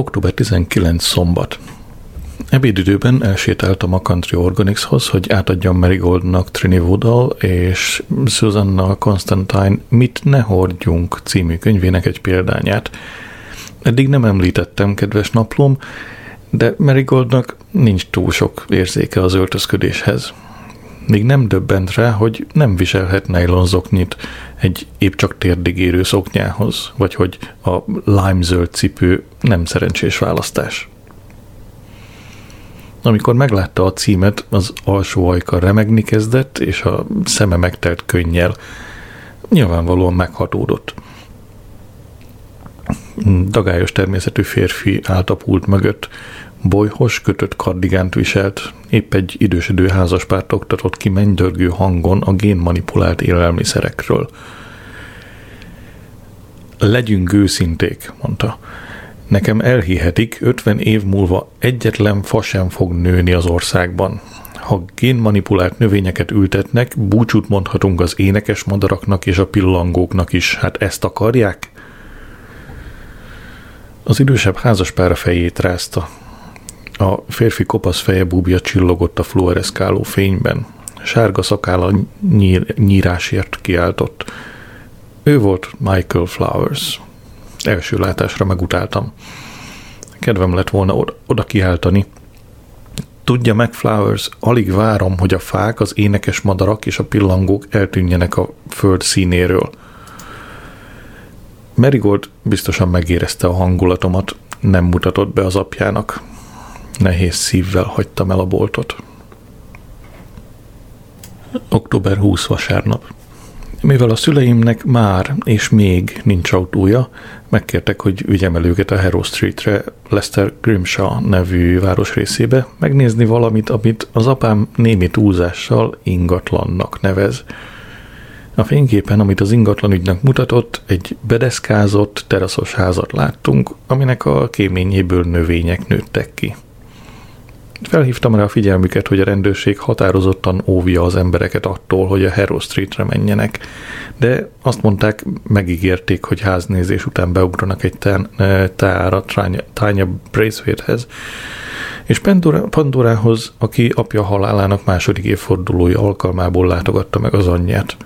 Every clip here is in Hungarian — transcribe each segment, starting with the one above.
Október 19 szombat. Ebédidőben elsétáltam a Country Organicshoz, hogy átadjam Marigoldnak Trini Woodall és Susanna Constantine Mit ne hordjunk című könyvének egy példányát. Eddig nem említettem, kedves naplóm, de Marigoldnak nincs túl sok érzéke az öltözködéshez. Még nem döbbent rá, hogy nem viselhet nylonzoknyit egy épp csak térdig érő szoknyához, vagy hogy a lime-zöld cipő nem szerencsés választás. Amikor meglátta a címet, az alsó ajka remegni kezdett, és a szeme megtelt könnyel. Nyilvánvalóan meghatódott. Dagályos természetű férfi állt a pult mögött, bolyhos, kötött kardigánt viselt, épp egy idősödő házaspárt oktatott ki mennydörgő hangon a génmanipulált élelmiszerekről. Legyünk őszinték, mondta. Nekem elhihetik, 50 év múlva egyetlen fa sem fog nőni az országban. Ha génmanipulált növényeket ültetnek, búcsút mondhatunk az énekes madaraknak és a pillangóknak is. Hát ezt akarják? Az idősebb házaspára fejét rázta. A férfi kopasz feje búbja csillogott a fluoreszkáló fényben. Sárga szakála nyír, nyírásért kiáltott. Ő volt Michael Flowers. Első látásra megutáltam. Kedvem lett volna oda, oda kiáltani. Tudja meg, Flowers, alig várom, hogy a fák, az énekes madarak és a pillangók eltűnjenek a föld színéről. Merigold biztosan megérezte a hangulatomat, nem mutatott be az apjának. Nehéz szívvel hagytam el a boltot. Október 20 vasárnap. Mivel a szüleimnek már és még nincs autója, megkértek, hogy vigyem el őket a Harrow Streetre, Lester Grimshaw nevű városrészébe, megnézni valamit, amit az apám némi túlzással ingatlannak nevez. A fényképen, amit az ingatlan ügynek mutatott, egy bedeszkázott, teraszos házat láttunk, aminek a kéményéből növények nőttek ki. Felhívtam rá a figyelmüket, hogy a rendőrség határozottan óvja az embereket attól, hogy a Harrow Streetre menjenek, de azt mondták, megígérték, hogy háznézés után beugranak egy tára Tanya Braithwaitehez, és Pandora, Pandorához, aki apja halálának második évfordulója alkalmából látogatta meg az anyját.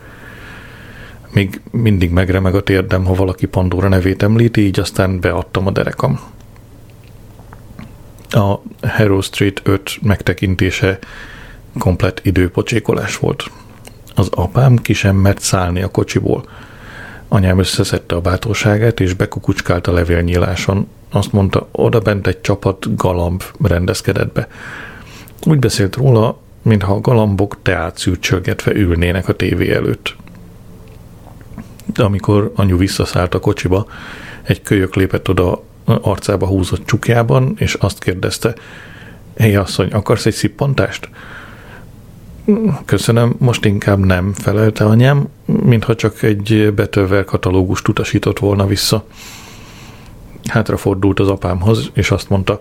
Még mindig megremeg a térdem, ha valaki Pandora nevét említi, így aztán beadtam a derekam a Harrow Street 5 megtekintése komplet időpocsékolás volt. Az apám ki sem mert szállni a kocsiból. Anyám összeszedte a bátorságát, és bekukucskált a levélnyíláson. Azt mondta, oda bent egy csapat galamb rendezkedett be. Úgy beszélt róla, mintha a galambok teát szűrcsölgetve ülnének a tévé előtt. De amikor anyu visszaszállt a kocsiba, egy kölyök lépett oda arcába húzott csukjában, és azt kérdezte, Hé, asszony, akarsz egy szippantást? Köszönöm, most inkább nem, felelte anyám, mintha csak egy betővel katalógust utasított volna vissza. Hátrafordult az apámhoz, és azt mondta,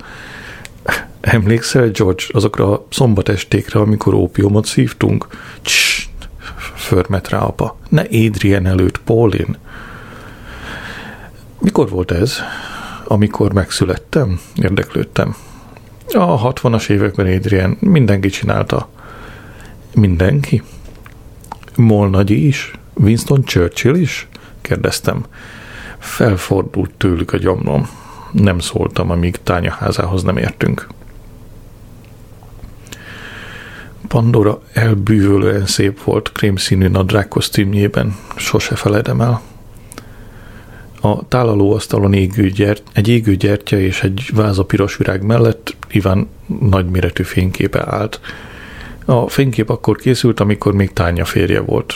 emlékszel, George, azokra a szombatestékre, amikor ópiumot szívtunk? Css, förmet rá apa. Ne Adrian előtt, Paulin. Mikor volt ez? Amikor megszülettem, érdeklődtem. A 60-as években Adrian mindenki csinálta. Mindenki? Molnagyi is? Winston Churchill is? kérdeztem. Felfordult tőlük a gyomrom. Nem szóltam, amíg tányaházához nem értünk. Pandora elbűvölően szép volt krémszínű nadrág kosztümjében, sose feledem el. A tálalóasztalon égő gyert, egy égő gyertya és egy váza piros virág mellett Iván nagyméretű fényképe állt. A fénykép akkor készült, amikor még tánya férje volt.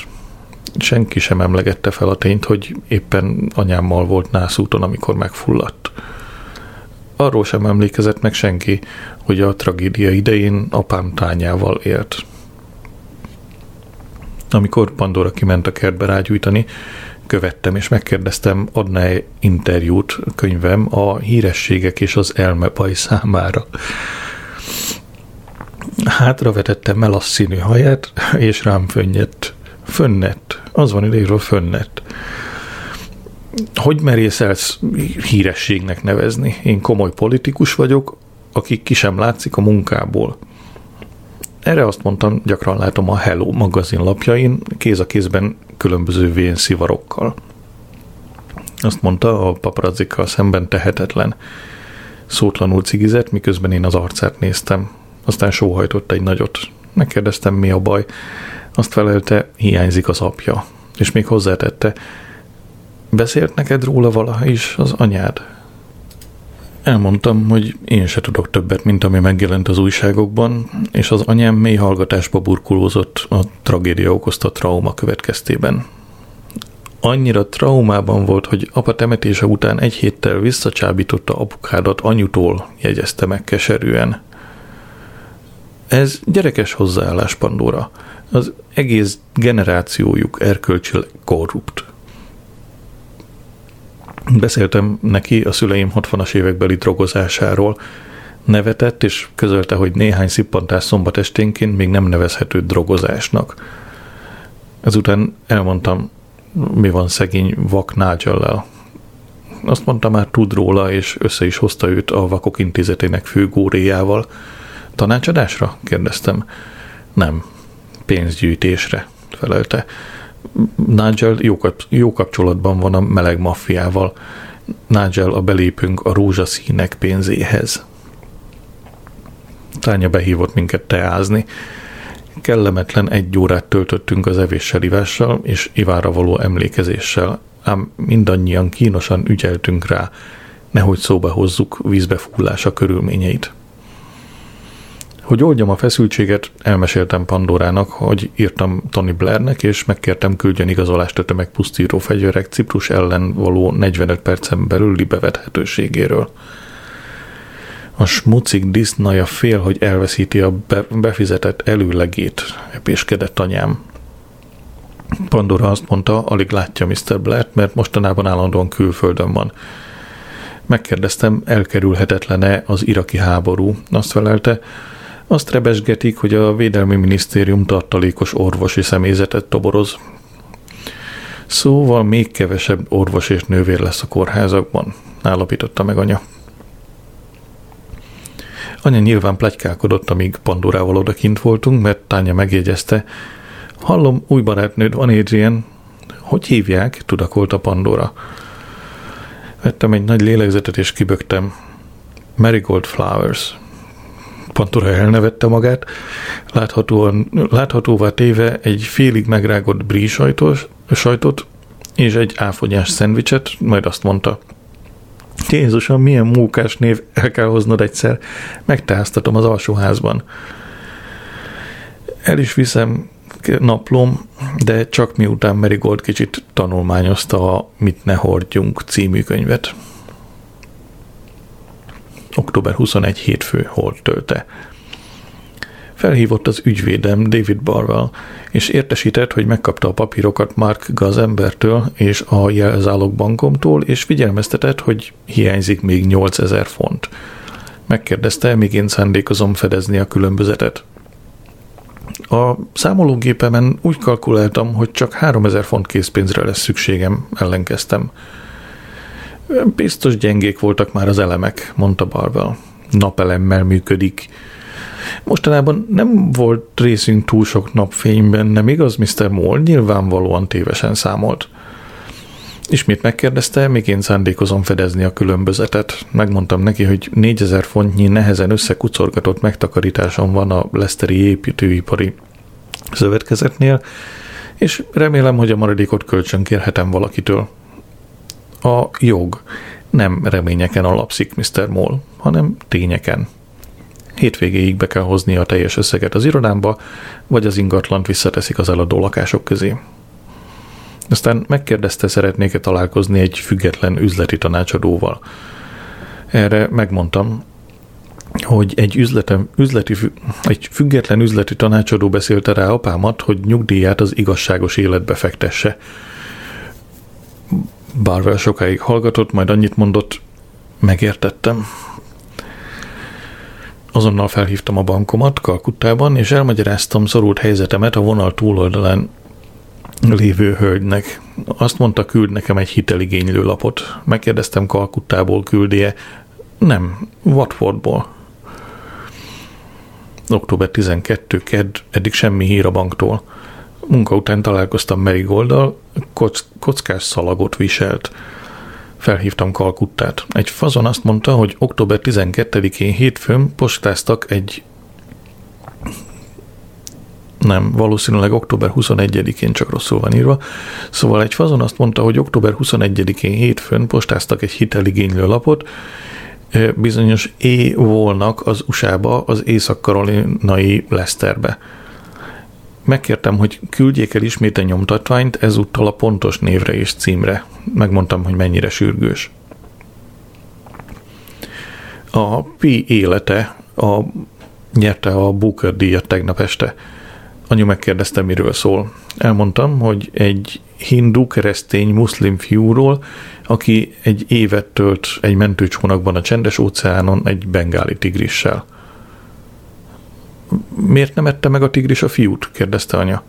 Senki sem emlegette fel a tényt, hogy éppen anyámmal volt nászúton, amikor megfulladt. Arról sem emlékezett meg senki, hogy a tragédia idején apám tányával élt. Amikor Pandora kiment a kertbe rágyújtani, követtem, és megkérdeztem, adná-e interjút könyvem a hírességek és az elmebaj számára. Hátra vetettem színű haját, és rám fönnyett. Fönnett. Az van idejéről fönnett. hogy merészelsz hírességnek nevezni? Én komoly politikus vagyok, akik ki sem látszik a munkából. Erre azt mondtam, gyakran látom a Hello magazin lapjain, kéz a kézben különböző vén szivarokkal. Azt mondta, a paparazzikkal szemben tehetetlen. Szótlanul cigizett, miközben én az arcát néztem. Aztán sóhajtott egy nagyot. Megkérdeztem, mi a baj. Azt felelte, hiányzik az apja. És még hozzátette, beszélt neked róla valaha is az anyád? Elmondtam, hogy én se tudok többet, mint ami megjelent az újságokban, és az anyám mély hallgatásba burkulózott a tragédia okozta trauma következtében. Annyira traumában volt, hogy apa temetése után egy héttel visszacsábította apukádat anyutól, jegyezte meg keserűen. Ez gyerekes hozzáállás Pandora. Az egész generációjuk erkölcsileg korrupt. Beszéltem neki a szüleim 60-as évekbeli drogozásáról, nevetett és közölte, hogy néhány szippantás szombat esténként még nem nevezhető drogozásnak. Ezután elmondtam, mi van szegény vak nigel Azt mondta, már tud róla, és össze is hozta őt a Vakok Intézetének fő góréjával. Tanácsadásra? kérdeztem. Nem, pénzgyűjtésre, felelte. Nigel jó, jó kapcsolatban van a meleg maffiával. Nigel a belépünk a rózsaszínek pénzéhez. Tánya behívott minket teázni. Kellemetlen egy órát töltöttünk az evéssel ivással és ivára való emlékezéssel, ám mindannyian kínosan ügyeltünk rá, nehogy szóba hozzuk vízbefúlása körülményeit. Hogy oldjam a feszültséget, elmeséltem Pandorának, hogy írtam Tony Blairnek, és megkértem küldjön igazolást a tömegpusztító fegyverek Ciprus ellen való 45 percen belüli bevethetőségéről. A smucik disznaja fél, hogy elveszíti a befizetett előlegét, epéskedett anyám. Pandora azt mondta, alig látja Mr. Blair, mert mostanában állandóan külföldön van. Megkérdeztem, elkerülhetetlen-e az iraki háború. Azt felelte, azt rebesgetik, hogy a Védelmi Minisztérium tartalékos orvosi személyzetet toboroz. Szóval még kevesebb orvos és nővér lesz a kórházakban, állapította meg anya. Anya nyilván plegykálkodott, amíg Pandorával odakint voltunk, mert Tánya megjegyezte, hallom, új barátnőd van, Adrian. Hogy hívják? tudakolta Pandora. Vettem egy nagy lélegzetet és kibögtem. Marigold Flowers. Pandora elnevette magát, láthatóan, láthatóvá téve egy félig megrágott brie sajtos, sajtot és egy áfonyás szendvicset, majd azt mondta, Jézusom, milyen mókás név, el kell hoznod egyszer, megtáztatom az alsóházban. El is viszem naplom, de csak miután Merigold kicsit tanulmányozta a Mit ne hordjunk című könyvet október 21 hétfő holt tölte. Felhívott az ügyvédem David Barwell, és értesített, hogy megkapta a papírokat Mark Gazembertől és a jelzálog bankomtól, és figyelmeztetett, hogy hiányzik még 8000 font. Megkérdezte, míg én szándékozom fedezni a különbözetet. A számológépemen úgy kalkuláltam, hogy csak 3000 font készpénzre lesz szükségem, ellenkeztem. Biztos gyengék voltak már az elemek, mondta Barwell. Napelemmel működik. Mostanában nem volt részünk túl sok napfényben, nem igaz, Mr. Moore? Nyilvánvalóan tévesen számolt. Ismét megkérdezte, még én szándékozom fedezni a különbözetet. Megmondtam neki, hogy 4000 fontnyi nehezen összekucorgatott megtakarításom van a Leszteri építőipari szövetkezetnél, és remélem, hogy a maradékot kölcsön kérhetem valakitől. A jog nem reményeken alapszik, Mr. Moll, hanem tényeken. Hétvégéig be kell hozni a teljes összeget az irodámba, vagy az ingatlant visszateszik az eladó lakások közé. Aztán megkérdezte, szeretnék-e találkozni egy független üzleti tanácsadóval. Erre megmondtam, hogy egy, üzletem, üzleti, egy független üzleti tanácsadó beszélte rá apámat, hogy nyugdíját az igazságos életbe fektesse. Barwell sokáig hallgatott, majd annyit mondott, megértettem. Azonnal felhívtam a bankomat Kalkuttában, és elmagyaráztam szorult helyzetemet a vonal túloldalán lévő hölgynek. Azt mondta, küld nekem egy hiteligénylő lapot. Megkérdeztem Kalkuttából küldie. Nem, Watfordból. Október 12. Ked, eddig semmi hír a banktól. Munka után találkoztam Merigolddal, kock, kockás szalagot viselt. Felhívtam Kalkuttát. Egy fazon azt mondta, hogy október 12-én hétfőn postáztak egy nem, valószínűleg október 21-én csak rosszul van írva. Szóval egy fazon azt mondta, hogy október 21-én hétfőn postáztak egy hiteligénylő lapot, bizonyos E. volnak az USA-ba, az észak-karolinai Leicesterbe. Megkértem, hogy küldjék el ismét a nyomtatványt, ezúttal a pontos névre és címre. Megmondtam, hogy mennyire sürgős. A P élete a, nyerte a Booker díjat tegnap este. Anyu megkérdezte, miről szól. Elmondtam, hogy egy hindu keresztény muszlim fiúról, aki egy évet tölt egy mentőcsónakban a csendes óceánon egy bengáli tigrissel. Miért nem ette meg a tigris a fiút? kérdezte anya.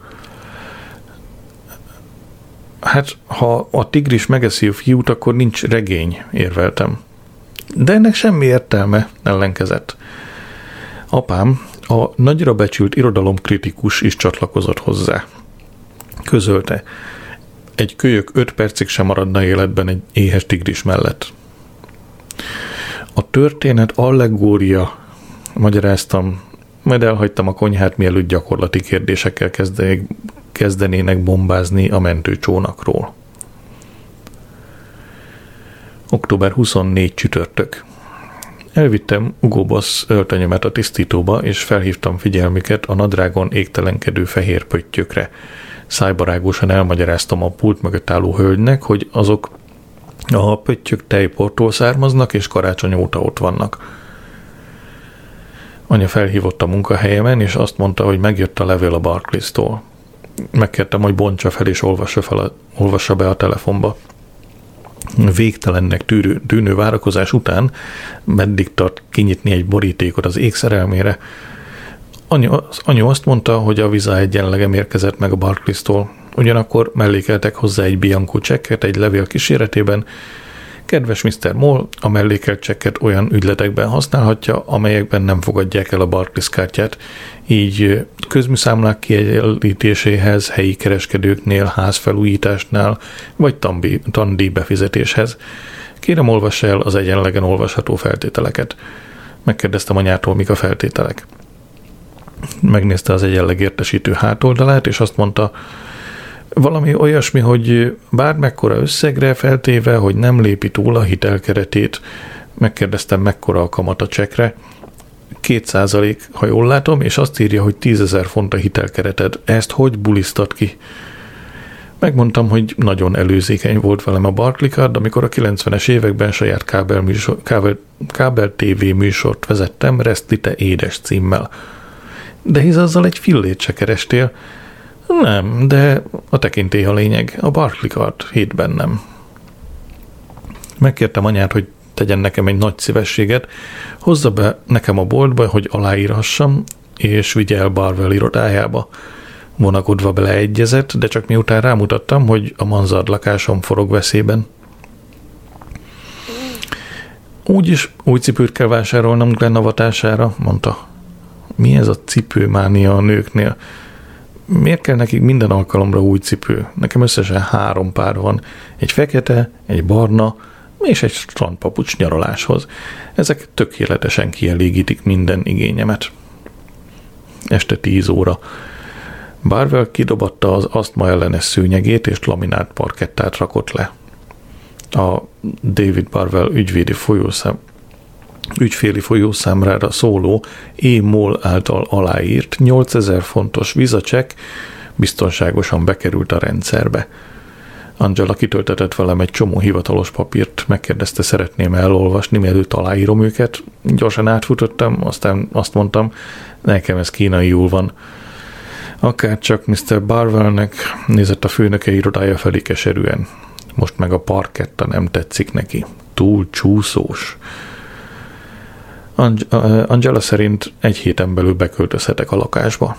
Hát, ha a tigris megeszi a fiút, akkor nincs regény, érveltem. De ennek semmi értelme, ellenkezett. Apám, a nagyra becsült irodalomkritikus is csatlakozott hozzá. Közölte, egy kölyök öt percig sem maradna életben egy éhes tigris mellett. A történet allegória, magyaráztam, majd elhagytam a konyhát, mielőtt gyakorlati kérdésekkel kezdenének bombázni a mentőcsónakról. Október 24 csütörtök. Elvittem Ugo Boss öltönyemet a tisztítóba, és felhívtam figyelmüket a nadrágon égtelenkedő fehér pöttyökre. Szájbarágosan elmagyaráztam a pult mögött álló hölgynek, hogy azok a pöttyök tejportól származnak, és karácsony óta ott vannak. Anya felhívott a munkahelyemen, és azt mondta, hogy megjött a levél a Barclays-tól. Megkértem, hogy bontsa fel és olvassa, fel olvassa be a telefonba végtelennek tűrő, tűnő várakozás után meddig tart kinyitni egy borítékot az ékszerelmére. Anyu, anyu azt mondta, hogy a viza egyenlegem érkezett meg a Barclays-tól. Ugyanakkor mellékeltek hozzá egy Bianco csekket egy levél kíséretében, Kedves Mr. Moll, a mellékelt csekket olyan ügyletekben használhatja, amelyekben nem fogadják el a Barclays kártyát, így közműszámlák kiegyenlítéséhez, helyi kereskedőknél, házfelújításnál vagy tandíj befizetéshez. Kérem olvassa el az egyenlegen olvasható feltételeket. Megkérdeztem anyától, mik a feltételek. Megnézte az egyenleg értesítő hátoldalát, és azt mondta, valami olyasmi, hogy bármekkora összegre feltéve, hogy nem lépi túl a hitelkeretét, megkérdeztem mekkora a kamat a csekre, 2% ha jól látom, és azt írja, hogy 10 ezer font a hitelkereted. Ezt hogy bulisztat ki? Megmondtam, hogy nagyon előzékeny volt velem a Barclaycard, amikor a 90-es években saját kábel, műsor, kábel, kábel TV műsort vezettem, Resztite édes címmel. De hisz azzal egy fillét se kerestél, nem, de a tekintély a lényeg. A Barclaycard hétben nem. Megkértem anyát, hogy tegyen nekem egy nagy szívességet, hozza be nekem a boltba, hogy aláírhassam, és vigye el Barwell irodájába. Vonakodva beleegyezett, de csak miután rámutattam, hogy a manzard lakásom forog veszélyben. Úgyis új cipőt kell vásárolnom Glenn avatására, mondta. Mi ez a cipőmánia a nőknél? Miért kell nekik minden alkalomra új cipő? Nekem összesen három pár van. Egy fekete, egy barna, és egy strandpapucs nyaraláshoz. Ezek tökéletesen kielégítik minden igényemet. Este tíz óra. Barwell kidobatta az asztma ellenes szőnyegét, és laminált parkettát rakott le. A David Barwell ügyvédi folyószám ügyféli folyószámrára szóló e-mol által aláírt 8000 fontos vizacsek biztonságosan bekerült a rendszerbe. Angela kitöltetett velem egy csomó hivatalos papírt, megkérdezte, szeretném elolvasni, mielőtt aláírom őket. Gyorsan átfutottam, aztán azt mondtam, nekem ez kínaiul van. Akár csak Mr. Barwellnek nézett a főnöke irodája felé keserűen. Most meg a parketta nem tetszik neki. Túl csúszós. Angela szerint egy héten belül beköltözhetek a lakásba.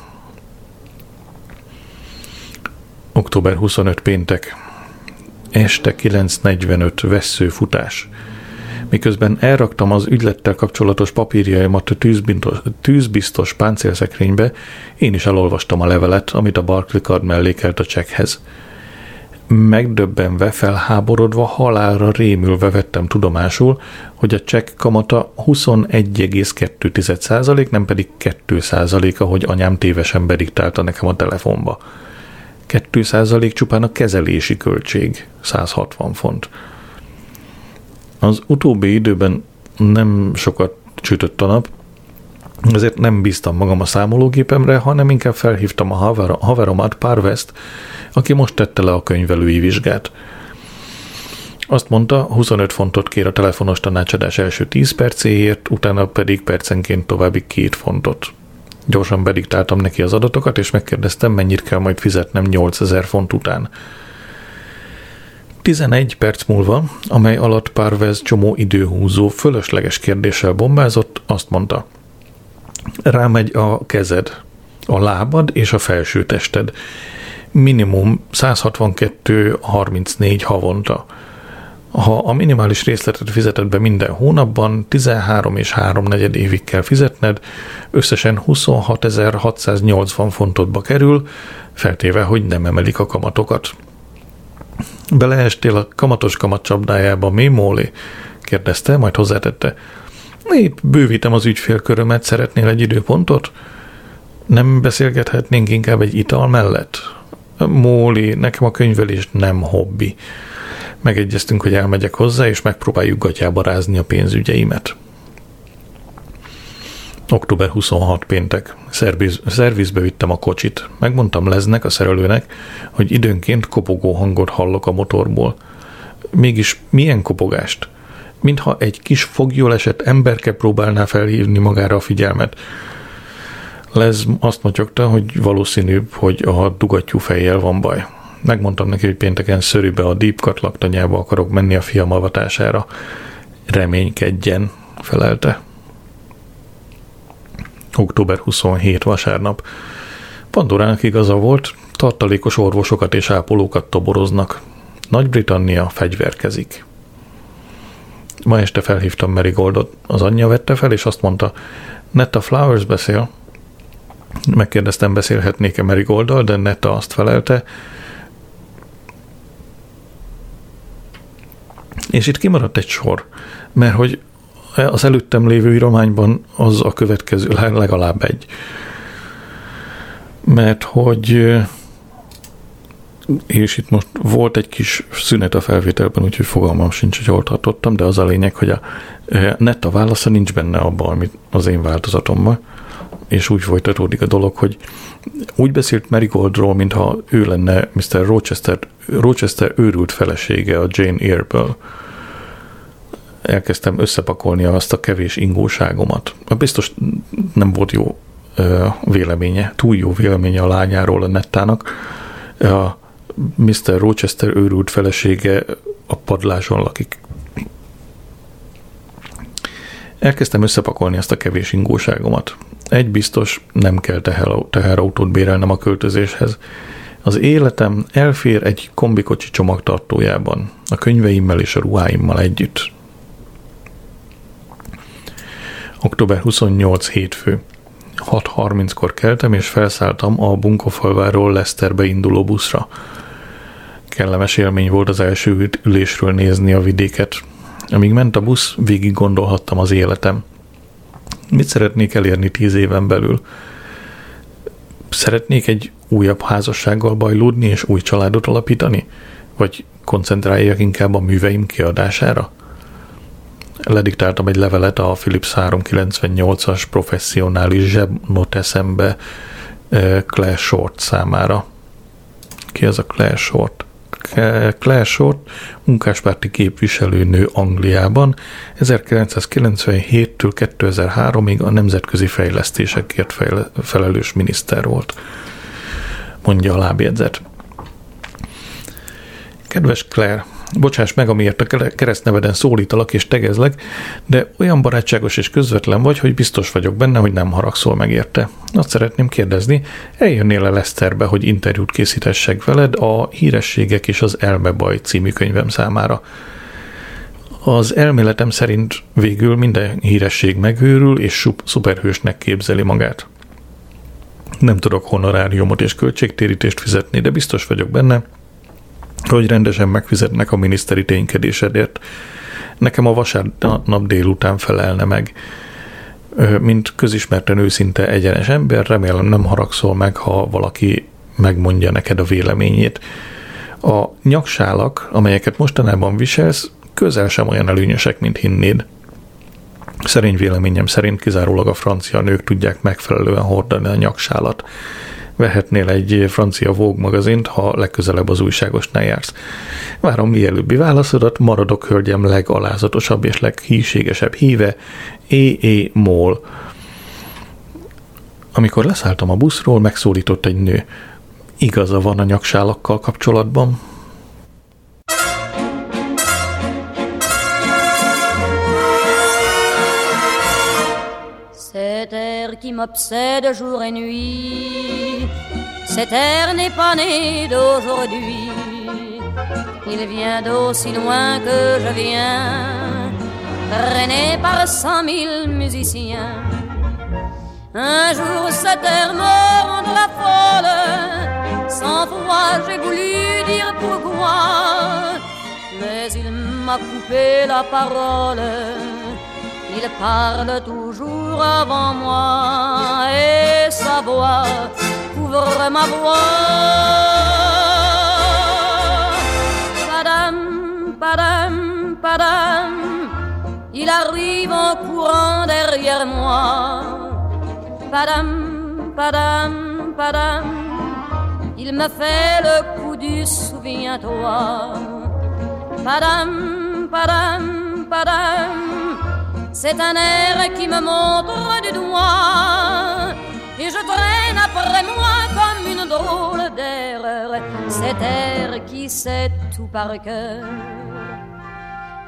Október 25 péntek. Este 9.45 vesző futás. Miközben elraktam az ügylettel kapcsolatos papírjaimat a tűzbiztos, páncélszekrénybe, én is elolvastam a levelet, amit a Barclay Card mellékelt a csekkhez. Megdöbbenve, felháborodva, halálra rémülve vettem tudomásul, hogy a csekk kamata 21,2%, nem pedig 2%, ahogy anyám tévesen bediktálta nekem a telefonba. 2% csupán a kezelési költség, 160 font. Az utóbbi időben nem sokat csütött a nap, ezért nem bíztam magam a számológépemre, hanem inkább felhívtam a haveromat, Parvest, aki most tette le a könyvelői vizsgát. Azt mondta, 25 fontot kér a telefonos tanácsadás első 10 percéért, utána pedig percenként további 2 fontot. Gyorsan bediktáltam neki az adatokat, és megkérdeztem, mennyit kell majd fizetnem 8000 font után. 11 perc múlva, amely alatt Párvez csomó időhúzó, fölösleges kérdéssel bombázott, azt mondta. Rámegy a kezed, a lábad és a felső tested. Minimum 162-34 havonta. Ha a minimális részletet fizeted be minden hónapban, 13 és 3 negyed évig kell fizetned, összesen 26.680 fontotba kerül, feltéve, hogy nem emelik a kamatokat. Beleestél a kamatos kamat csapdájába, mi Móli? kérdezte, majd hozzátette. Épp bővítem az ügyfélkörömet, szeretnél egy időpontot? Nem beszélgethetnénk inkább egy ital mellett? Móli, nekem a könyvelés nem hobbi. Megegyeztünk, hogy elmegyek hozzá, és megpróbáljuk gatyába rázni a pénzügyeimet. Október 26 péntek. Szerviz, szervizbe vittem a kocsit. Megmondtam Leznek, a szerelőnek, hogy időnként kopogó hangot hallok a motorból. Mégis milyen kopogást? Mintha egy kis foglyol esett emberke próbálná felhívni magára a figyelmet. Lez azt motyogta, hogy valószínűbb, hogy a dugattyú fejjel van baj. Megmondtam neki, hogy pénteken szörűbe a Deep Cut laktanyába akarok menni a fiam avatására. Reménykedjen, felelte. Október 27 vasárnap. Pandorának igaza volt, tartalékos orvosokat és ápolókat toboroznak. Nagy-Britannia fegyverkezik. Ma este felhívtam Marigoldot. Az anyja vette fel, és azt mondta, Netta Flowers beszél. Megkérdeztem, beszélhetnék-e Marigolddal, de Netta azt felelte, És itt kimaradt egy sor, mert hogy az előttem lévő írományban az a következő, legalább egy. Mert hogy és itt most volt egy kis szünet a felvételben, úgyhogy fogalmam sincs, hogy hol tartottam, de az a lényeg, hogy a netta válasza nincs benne abban, amit az én változatomban, és úgy folytatódik a dolog, hogy úgy beszélt Marigoldról, mintha ő lenne Mr. Rochester, Rochester őrült felesége a Jane Eyre-ből elkezdtem összepakolni azt a kevés ingóságomat. Biztos nem volt jó véleménye, túl jó véleménye a lányáról a nettának. Mr. Rochester őrült felesége a padláson lakik. Elkezdtem összepakolni azt a kevés ingóságomat. Egy biztos, nem kell teherautót bérelnem a költözéshez. Az életem elfér egy kombikocsi csomagtartójában, a könyveimmel és a ruháimmal együtt. Október 28 hétfő. 6.30-kor keltem, és felszálltam a Bunkofalváról Leszterbe induló buszra. Kellemes élmény volt az első ülésről nézni a vidéket. Amíg ment a busz, végig gondolhattam az életem. Mit szeretnék elérni tíz éven belül? Szeretnék egy újabb házassággal bajlódni és új családot alapítani? Vagy koncentráljak inkább a műveim kiadására? lediktáltam egy levelet a Philips 398-as professzionális zsebnoteszembe Claire Short számára. Ki az a Claire Short? Claire Short munkáspárti képviselőnő Angliában 1997-től 2003-ig a nemzetközi fejlesztésekért felelős miniszter volt, mondja a lábjegyzet. Kedves Claire, Bocsáss meg, amiért a keresztneveden szólítalak és tegezlek, de olyan barátságos és közvetlen vagy, hogy biztos vagyok benne, hogy nem haragszol meg érte. Azt szeretném kérdezni, eljönnél le Leszterbe, hogy interjút készítessek veled a Hírességek és az Elmebaj című könyvem számára. Az elméletem szerint végül minden híresség megőrül és szuperhősnek képzeli magát. Nem tudok honoráriumot és költségtérítést fizetni, de biztos vagyok benne, hogy rendesen megfizetnek a miniszteri ténykedésedért. Nekem a vasárnap délután felelne meg. Mint közismerten őszinte egyenes ember, remélem nem haragszol meg, ha valaki megmondja neked a véleményét. A nyaksálak, amelyeket mostanában viselsz, közel sem olyan előnyösek, mint hinnéd. Szerény véleményem szerint kizárólag a francia nők tudják megfelelően hordani a nyaksálat. Vehetnél egy francia Vogue magazint, ha legközelebb az újságosnál jársz. Várom mielőbbi válaszodat, maradok hölgyem legalázatosabb és leghíségesebb híve, E.E. Mól. Amikor leszálltam a buszról, megszólított egy nő. Igaza van a nyaksálakkal kapcsolatban? qui m'obsède jour et nuit. Cet air n'est pas né d'aujourd'hui. Il vient d'aussi loin que je viens, traîné par cent mille musiciens. Un jour cet air me rendra folle, sans foi j'ai voulu dire pourquoi, mais il m'a coupé la parole il parle toujours avant moi et sa voix ma voix. Padam, padam, padam, il arrive en courant derrière moi. Padam, padam, padam, il me fait le coup du souviens-toi. Padam, padam, padam. C'est un air qui me montre du doigt et je traîne après moi drôle d'erreur. Cet air qui sait tout par cœur.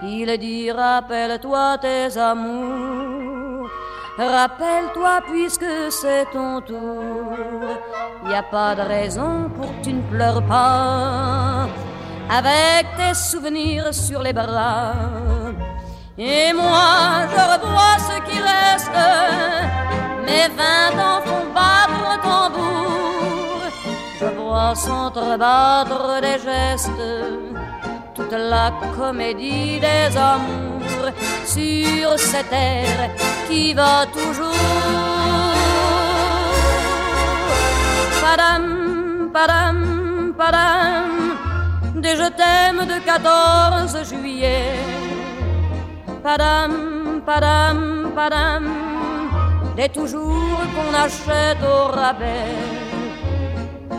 Il dit rappelle-toi tes amours, rappelle-toi puisque c'est ton tour. Y a pas de raison pour que tu ne pleures pas avec tes souvenirs sur les bras et moi, je revois ce qui reste. Mes vingt ans font battre tambour. Je vois s'entrebattre des gestes. Toute la comédie des amours sur cette terre qui va toujours. Padam, padam, padam, des je t'aime de 14 juillet padam, padam, padam, des toujours qu'on achète au rabais.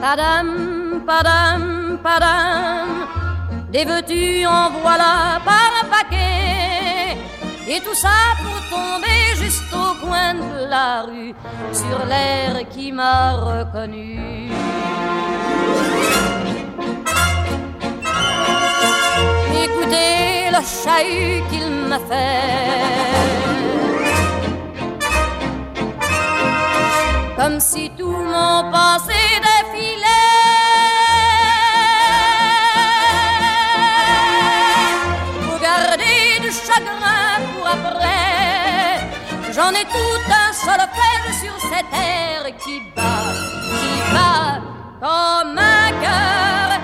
Padam, padam, padam, des veux-tu en voilà par un paquet. Et tout ça pour tomber juste au coin de la rue, sur l'air qui m'a reconnu. Écoutez le chahut qu'il m'a fait. Comme si tout mon passé qui bat, qui bat comme un cœur.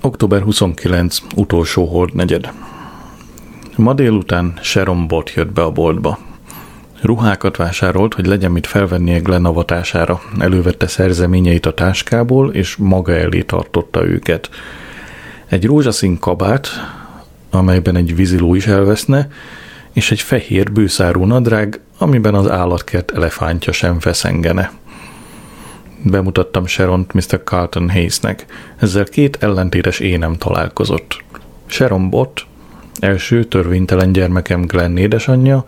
Október 29. utolsó hold negyed. Ma délután Sharon Bot jött be a boltba. Ruhákat vásárolt, hogy legyen mit felvennie Glenn avatására. Elővette szerzeményeit a táskából, és maga elé tartotta őket. Egy rózsaszín kabát, amelyben egy víziló is elveszne, és egy fehér bőszárú nadrág, amiben az állatkert elefántja sem feszengene. Bemutattam Sharon Mr. Carlton Hayesnek. Ezzel két ellentétes énem találkozott. Sharon Bott, első törvénytelen gyermekem Glenn édesanyja,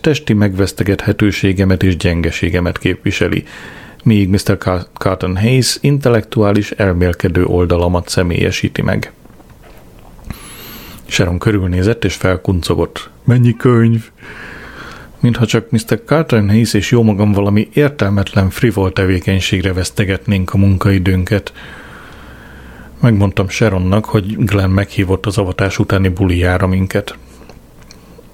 testi megvesztegethetőségemet és gyengeségemet képviseli, míg Mr. Carlton Hayes intellektuális elmélkedő oldalamat személyesíti meg. Sharon körülnézett és felkuncogott. Mennyi könyv? Mintha csak Mr. Carlton Hayes és jó magam valami értelmetlen frivol tevékenységre vesztegetnénk a munkaidőnket. Megmondtam Sharonnak, hogy Glenn meghívott az avatás utáni bulijára minket.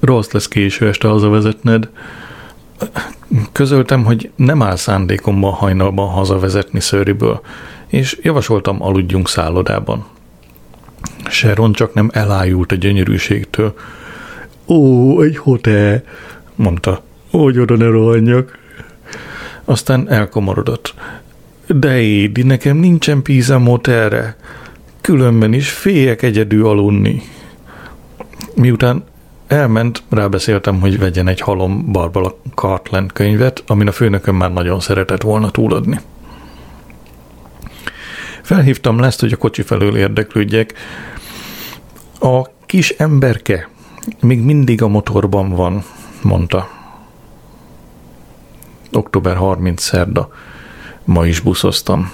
Rossz lesz késő este hazavezetned. Közöltem, hogy nem áll szándékomban hajnalban hazavezetni szőriből, és javasoltam aludjunk szállodában. Sharon csak nem elájult a gyönyörűségtől. Ó, egy hotel, mondta. Hogy oda ne rohanjak. Aztán elkomorodott. De Édi, nekem nincsen pízem motelre. Különben is féljek egyedül aludni. Miután elment, rábeszéltem, hogy vegyen egy halom Barbara Cartland könyvet, amin a főnököm már nagyon szeretett volna túladni. Felhívtam lesz, hogy a kocsi felől érdeklődjek. A kis emberke még mindig a motorban van, mondta. Október 30 szerda. Ma is buszoztam.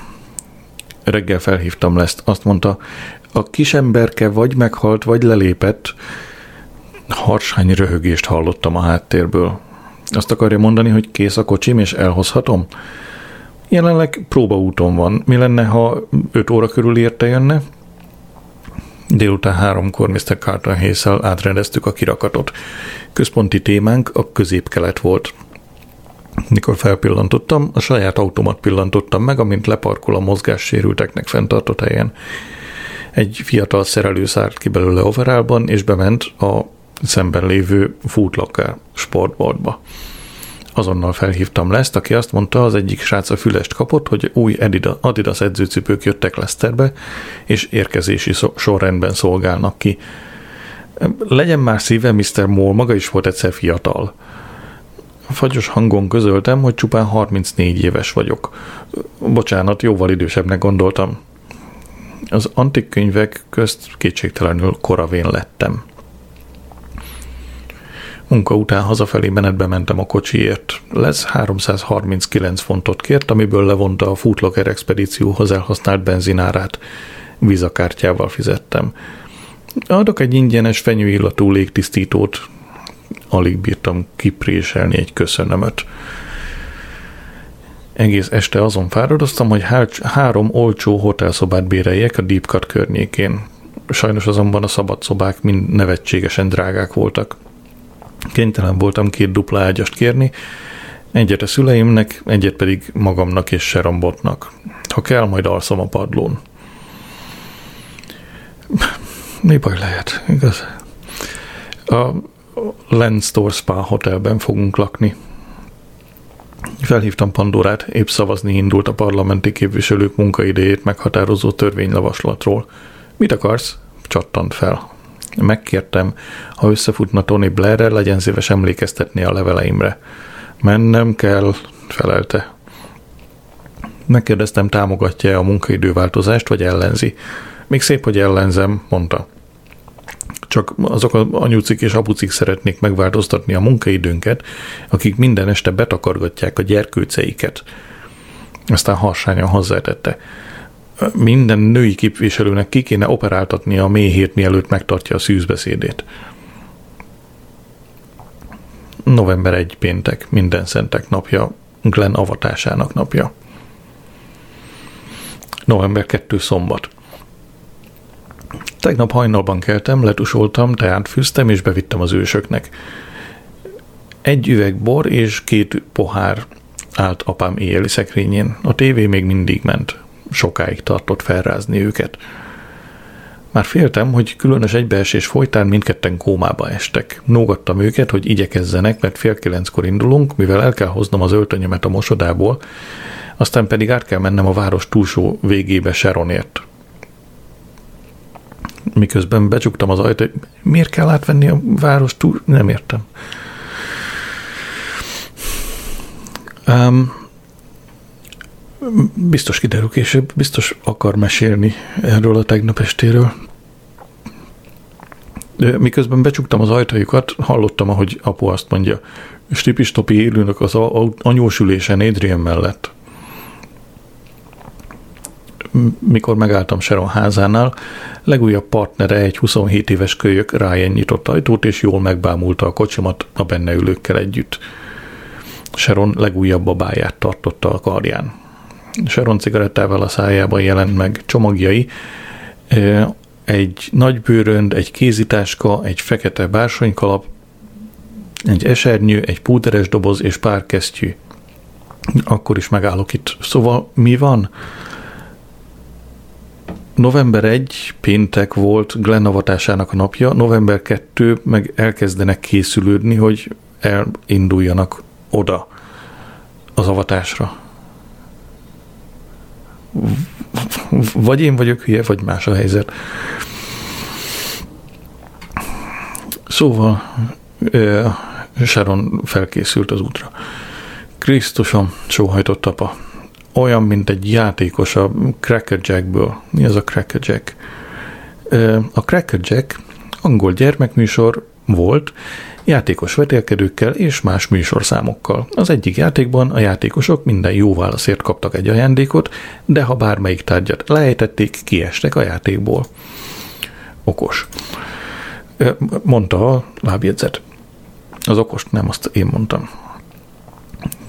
Reggel felhívtam lesz, azt mondta, a kis emberke vagy meghalt, vagy lelépett. Harsány röhögést hallottam a háttérből. Azt akarja mondani, hogy kész a kocsim, és elhozhatom? Jelenleg próbaúton van. Mi lenne, ha 5 óra körül érte jönne? Délután háromkor Mr. Carter hayes átrendeztük a kirakatot. Központi témánk a középkelet volt. Mikor felpillantottam, a saját automat pillantottam meg, amint leparkol a mozgássérülteknek fenntartott helyen. Egy fiatal szerelő szállt ki belőle overálban, és bement a szemben lévő Footlocker sportboltba. Azonnal felhívtam Leszt, aki azt mondta, az egyik srác a fülest kapott, hogy új Adidas edzőcipők jöttek Leszterbe, és érkezési sorrendben szolgálnak ki. Legyen már szíve, Mr. Moore maga is volt egyszer fiatal. Fagyos hangon közöltem, hogy csupán 34 éves vagyok. Bocsánat, jóval idősebbnek gondoltam. Az antik könyvek közt kétségtelenül koravén lettem. Munka után hazafelé menetbe mentem a kocsiért. Lesz 339 fontot kért, amiből levonta a Footlocker expedícióhoz elhasznált benzinárát. Vizakártyával fizettem. Adok egy ingyenes fenyőillatú légtisztítót. Alig bírtam kipréselni egy köszönömöt. Egész este azon fáradoztam, hogy három olcsó hotelszobát béreljek a Deep Cut környékén. Sajnos azonban a szabad szobák mind nevetségesen drágák voltak. Kénytelen voltam két dupla ágyast kérni, egyet a szüleimnek, egyet pedig magamnak és Serambotnak. Ha kell, majd alszom a padlón. Mi baj lehet, igaz? A Landstore Spa hotelben fogunk lakni. Felhívtam Pandorát, épp szavazni indult a parlamenti képviselők munkaidejét meghatározó törvénylavaslatról. Mit akarsz? Csattant fel. Megkértem, ha összefutna Tony Blairrel, legyen szíves emlékeztetni a leveleimre. Mennem kell, felelte. Megkérdeztem, támogatja a munkaidőváltozást, vagy ellenzi. Még szép, hogy ellenzem, mondta. Csak azok a anyucik és apucik szeretnék megváltoztatni a munkaidőnket, akik minden este betakargatják a gyerkőceiket. Aztán harsányan hozzátette minden női képviselőnek ki kéne operáltatni a méhét, mielőtt megtartja a szűzbeszédét. November 1 péntek, minden szentek napja, Glenn avatásának napja. November 2 szombat. Tegnap hajnalban keltem, letusoltam, teát fűztem és bevittem az ősöknek. Egy üveg bor és két pohár állt apám éjjeli szekrényén. A tévé még mindig ment sokáig tartott felrázni őket. Már féltem, hogy különös egybeesés folytán mindketten kómába estek. Nógattam őket, hogy igyekezzenek, mert fél kilenckor indulunk, mivel el kell hoznom az öltönyemet a mosodából, aztán pedig át kell mennem a város túlsó végébe Sharonért. Miközben becsuktam az ajtót, miért kell átvenni a város túl... Nem értem. Um, Biztos kiderül később, biztos akar mesélni erről a tegnap estéről. De miközben becsuktam az ajtajukat, hallottam, ahogy apu azt mondja, Stipistopi élőnök az anyósülésen Adrian mellett. Mikor megálltam Sharon házánál, legújabb partnere egy 27 éves kölyök Ryan nyitott ajtót, és jól megbámulta a kocsimat a benne ülőkkel együtt. Sharon legújabb babáját tartotta a karján. Sharon cigarettával a szájában jelent meg csomagjai, egy nagy bőrönd, egy kézitáska, egy fekete bársonykalap, egy esernyő, egy púderes doboz és pár kesztyű. Akkor is megállok itt. Szóval mi van? November 1 péntek volt Glenn avatásának a napja, november 2 meg elkezdenek készülődni, hogy elinduljanak oda az avatásra. Vagy én vagyok hülye, vagy más a helyzet. Szóval Sharon felkészült az útra. Krisztusom, sóhajtott apa. Olyan, mint egy játékos a Cracker Jackből. Mi az a Cracker Jack? A Cracker Jack angol gyermekműsor volt, játékos vetélkedőkkel és más műsorszámokkal. Az egyik játékban a játékosok minden jó válaszért kaptak egy ajándékot, de ha bármelyik tárgyat lejtették, kiestek a játékból. Okos. Mondta a lábjegyzet. Az okost nem, azt én mondtam.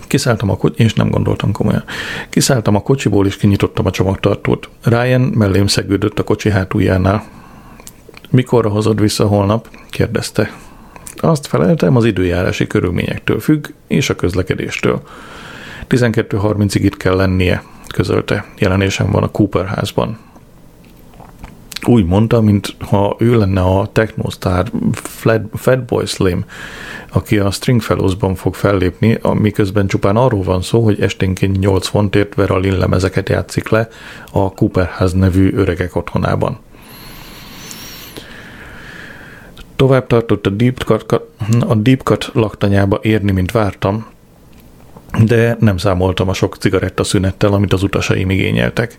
Kiszálltam a kocsi, és nem gondoltam komolyan. Kiszálltam a kocsiból, és kinyitottam a csomagtartót. Ryan mellém szegődött a kocsi hátuljánál. Mikorra hozod vissza holnap? kérdezte. Azt feleltem, az időjárási körülményektől függ, és a közlekedéstől. 12.30-ig itt kell lennie, közölte. Jelenésem van a Cooper házban úgy mondta, mint ha ő lenne a technostar Fatboy Slim, aki a Stringfellows-ban fog fellépni, miközben csupán arról van szó, hogy esténként 8 fontért Veralin lemezeket játszik le a Cooperház nevű öregek otthonában. Tovább tartott a Deep Cut, a Deep Cut laktanyába érni, mint vártam, de nem számoltam a sok cigaretta szünettel, amit az utasaim igényeltek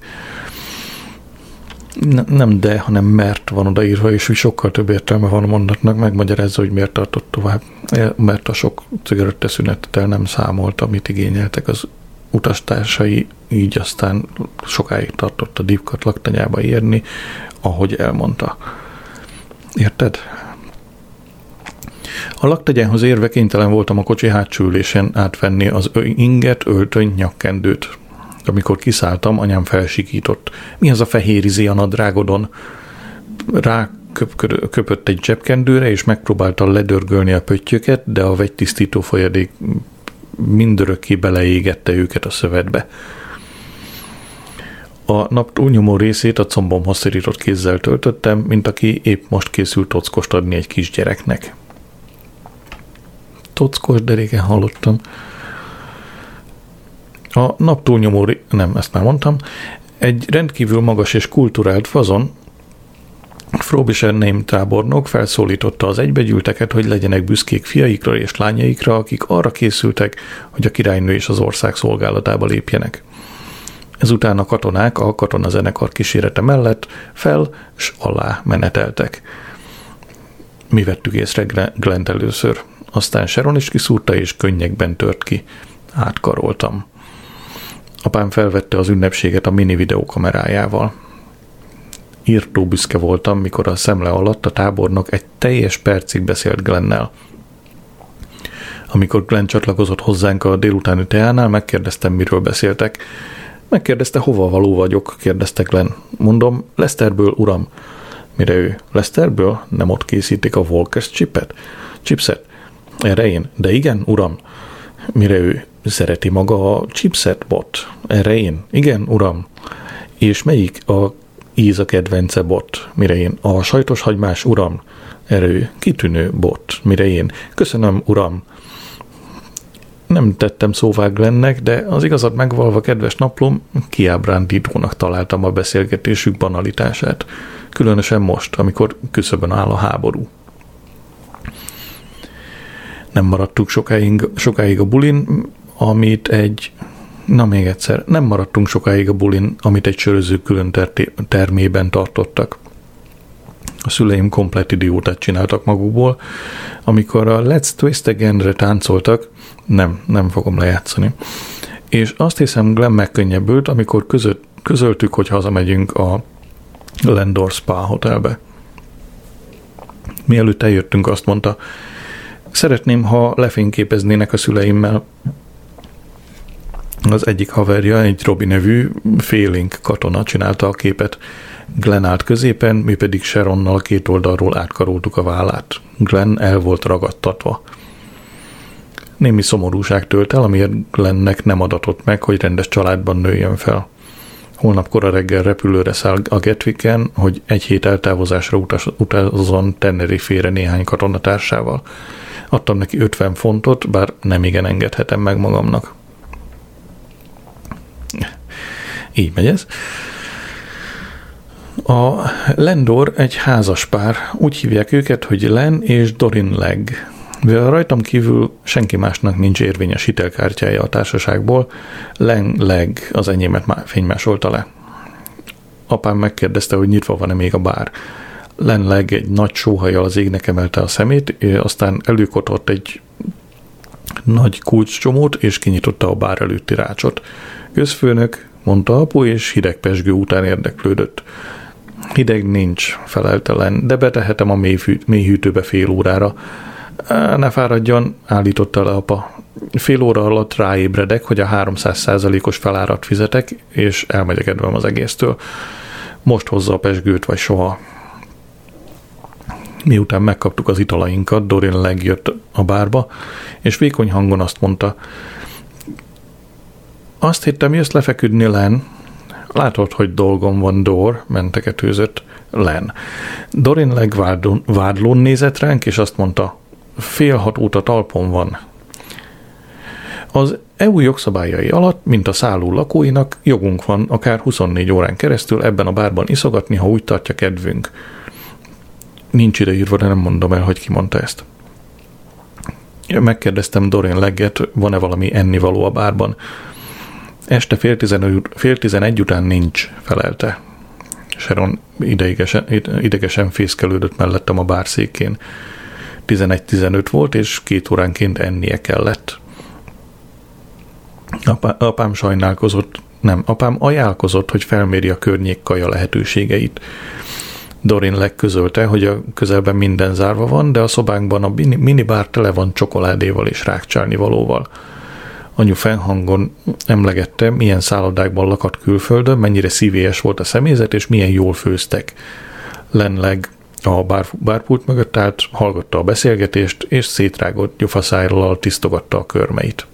nem de, hanem mert van odaírva, és sokkal több értelme van a mondatnak, megmagyarázza, hogy miért tartott tovább. E, mert a sok cigaretteszünettel nem számolt, amit igényeltek az utastársai, így aztán sokáig tartott a Dipkat laktanyába érni, ahogy elmondta. Érted? A laktegyához érve kénytelen voltam a kocsi hátsó átvenni az inget, öltöny, nyakkendőt, amikor kiszálltam, anyám felsikított. Mi az a fehér izé a nadrágodon? Rá köpött egy zsebkendőre, és megpróbálta ledörgölni a pöttyöket, de a vegytisztító folyadék mindörökké beleégette őket a szövetbe. A nap túlnyomó részét a combomhoz szirított kézzel töltöttem, mint aki épp most készült tockost adni egy kisgyereknek. Tockos deréken hallottam. A nap túlnyomó, nem, ezt már mondtam, egy rendkívül magas és kulturált fazon, Frobisher Name tábornok felszólította az egybegyűlteket, hogy legyenek büszkék fiaikra és lányaikra, akik arra készültek, hogy a királynő és az ország szolgálatába lépjenek. Ezután a katonák a katonazenekar kísérete mellett fel s alá meneteltek. Mi vettük észre Glent először. Aztán Sharon is kiszúrta és könnyekben tört ki. Átkaroltam. Apám felvette az ünnepséget a mini videókamerájával. Írtó büszke voltam, mikor a szemle alatt a tábornok egy teljes percig beszélt Glennel. Amikor Glenn csatlakozott hozzánk a délutáni teánál, megkérdeztem, miről beszéltek. Megkérdezte, hova való vagyok, kérdezte Glenn. Mondom, Lesterből, uram. Mire ő? Lesterből? Nem ott készítik a Volkers chipet? Chipset? Erre én? De igen, uram. Mire ő? Szereti maga a chipset bot. Erre én? Igen, uram. És melyik a íz a kedvence bot? Mire én? A sajtos hagymás, uram. Erő, kitűnő bot. Mire én? Köszönöm, uram. Nem tettem szóvá Glennnek, de az igazat megvalva, kedves naplom, kiábrándítónak találtam a beszélgetésük banalitását. Különösen most, amikor küszöbön áll a háború. Nem maradtuk sokáig, sokáig a bulin, amit egy Na még egyszer, nem maradtunk sokáig a bulin, amit egy söröző külön termében tartottak. A szüleim komplet idiótát csináltak magukból. Amikor a Let's Twist Again-re táncoltak, nem, nem fogom lejátszani. És azt hiszem Glenn megkönnyebbült, amikor között, közöltük, hogy hazamegyünk a Lendor Spa hotelbe. Mielőtt eljöttünk, azt mondta, szeretném, ha lefényképeznének a szüleimmel. Az egyik haverja, egy Robi nevű félénk katona csinálta a képet. Glenn állt középen, mi pedig Sharonnal két oldalról átkaroltuk a vállát. Glenn el volt ragadtatva. Némi szomorúság tölt el, amiért Glennnek nem adatott meg, hogy rendes családban nőjön fel. Holnap kora reggel repülőre száll a Getviken, hogy egy hét eltávozásra utaz, utazzon Tenerife-re néhány katonatársával. Adtam neki 50 fontot, bár nem igen engedhetem meg magamnak. Így megy ez. A Lendor egy házas pár, úgy hívják őket, hogy Len és Dorin Leg. Mivel rajtam kívül senki másnak nincs érvényes hitelkártyája a társaságból, Len Leg az enyémet már fénymásolta le. Apám megkérdezte, hogy nyitva van-e még a bár. Len Leg egy nagy sóhajjal az égnek emelte a szemét, aztán előkotott egy nagy kulcscsomót, és kinyitotta a bár előtti rácsot. Közfőnök, mondta apu, és hideg pesgő után érdeklődött. Hideg nincs, felelte de betehetem a mélyhűtőbe fél órára. Ne fáradjon, állította le apa. Fél óra alatt ráébredek, hogy a 300%-os felárat fizetek, és elmegyek kedvem az egésztől. Most hozza a pesgőt, vagy soha. Miután megkaptuk az italainkat, Dorin legjött a bárba, és vékony hangon azt mondta, azt hittem, jössz lefeküdni, Len. Látod, hogy dolgom van, Dor, menteketőzött Len. Dorin legvádlón nézett ránk, és azt mondta, fél hat óta talpon van. Az EU jogszabályai alatt, mint a szálló lakóinak, jogunk van akár 24 órán keresztül ebben a bárban iszogatni, ha úgy tartja kedvünk. Nincs ide írva, de nem mondom el, hogy ki mondta ezt. Megkérdeztem Dorian Legget, van-e valami ennivaló a bárban. Este fél, tizen, fél tizenegy után nincs, felelte. Sharon idegesen, idegesen fészkelődött mellettem a bárszékén. 11-15 volt, és két óránként ennie kellett. Apá, apám sajnálkozott, nem, apám ajánlkozott, hogy felméri a környék kaja lehetőségeit. Dorin legközölte, hogy a közelben minden zárva van, de a szobánkban a minibár tele van csokoládéval és rákcsálni valóval. Anyu fennhangon emlegette, milyen szállodákban lakat külföldön, mennyire szívélyes volt a személyzet, és milyen jól főztek. Lenleg a bár, bárpult mögött állt, hallgatta a beszélgetést, és szétrágott gyufaszájról tisztogatta a körmeit.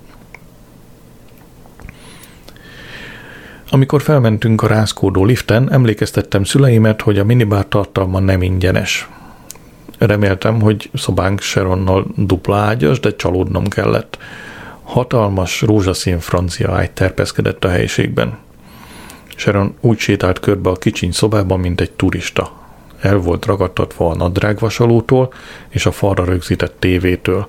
Amikor felmentünk a rázkódó liften, emlékeztettem szüleimet, hogy a minibár tartalma nem ingyenes. Reméltem, hogy szobánk Sharonnal dupla ágyas, de csalódnom kellett. Hatalmas rózsaszín francia ágy terpeszkedett a helyiségben. Sharon úgy sétált körbe a kicsiny szobában, mint egy turista. El volt ragadtatva a nadrágvasalótól és a falra rögzített tévétől.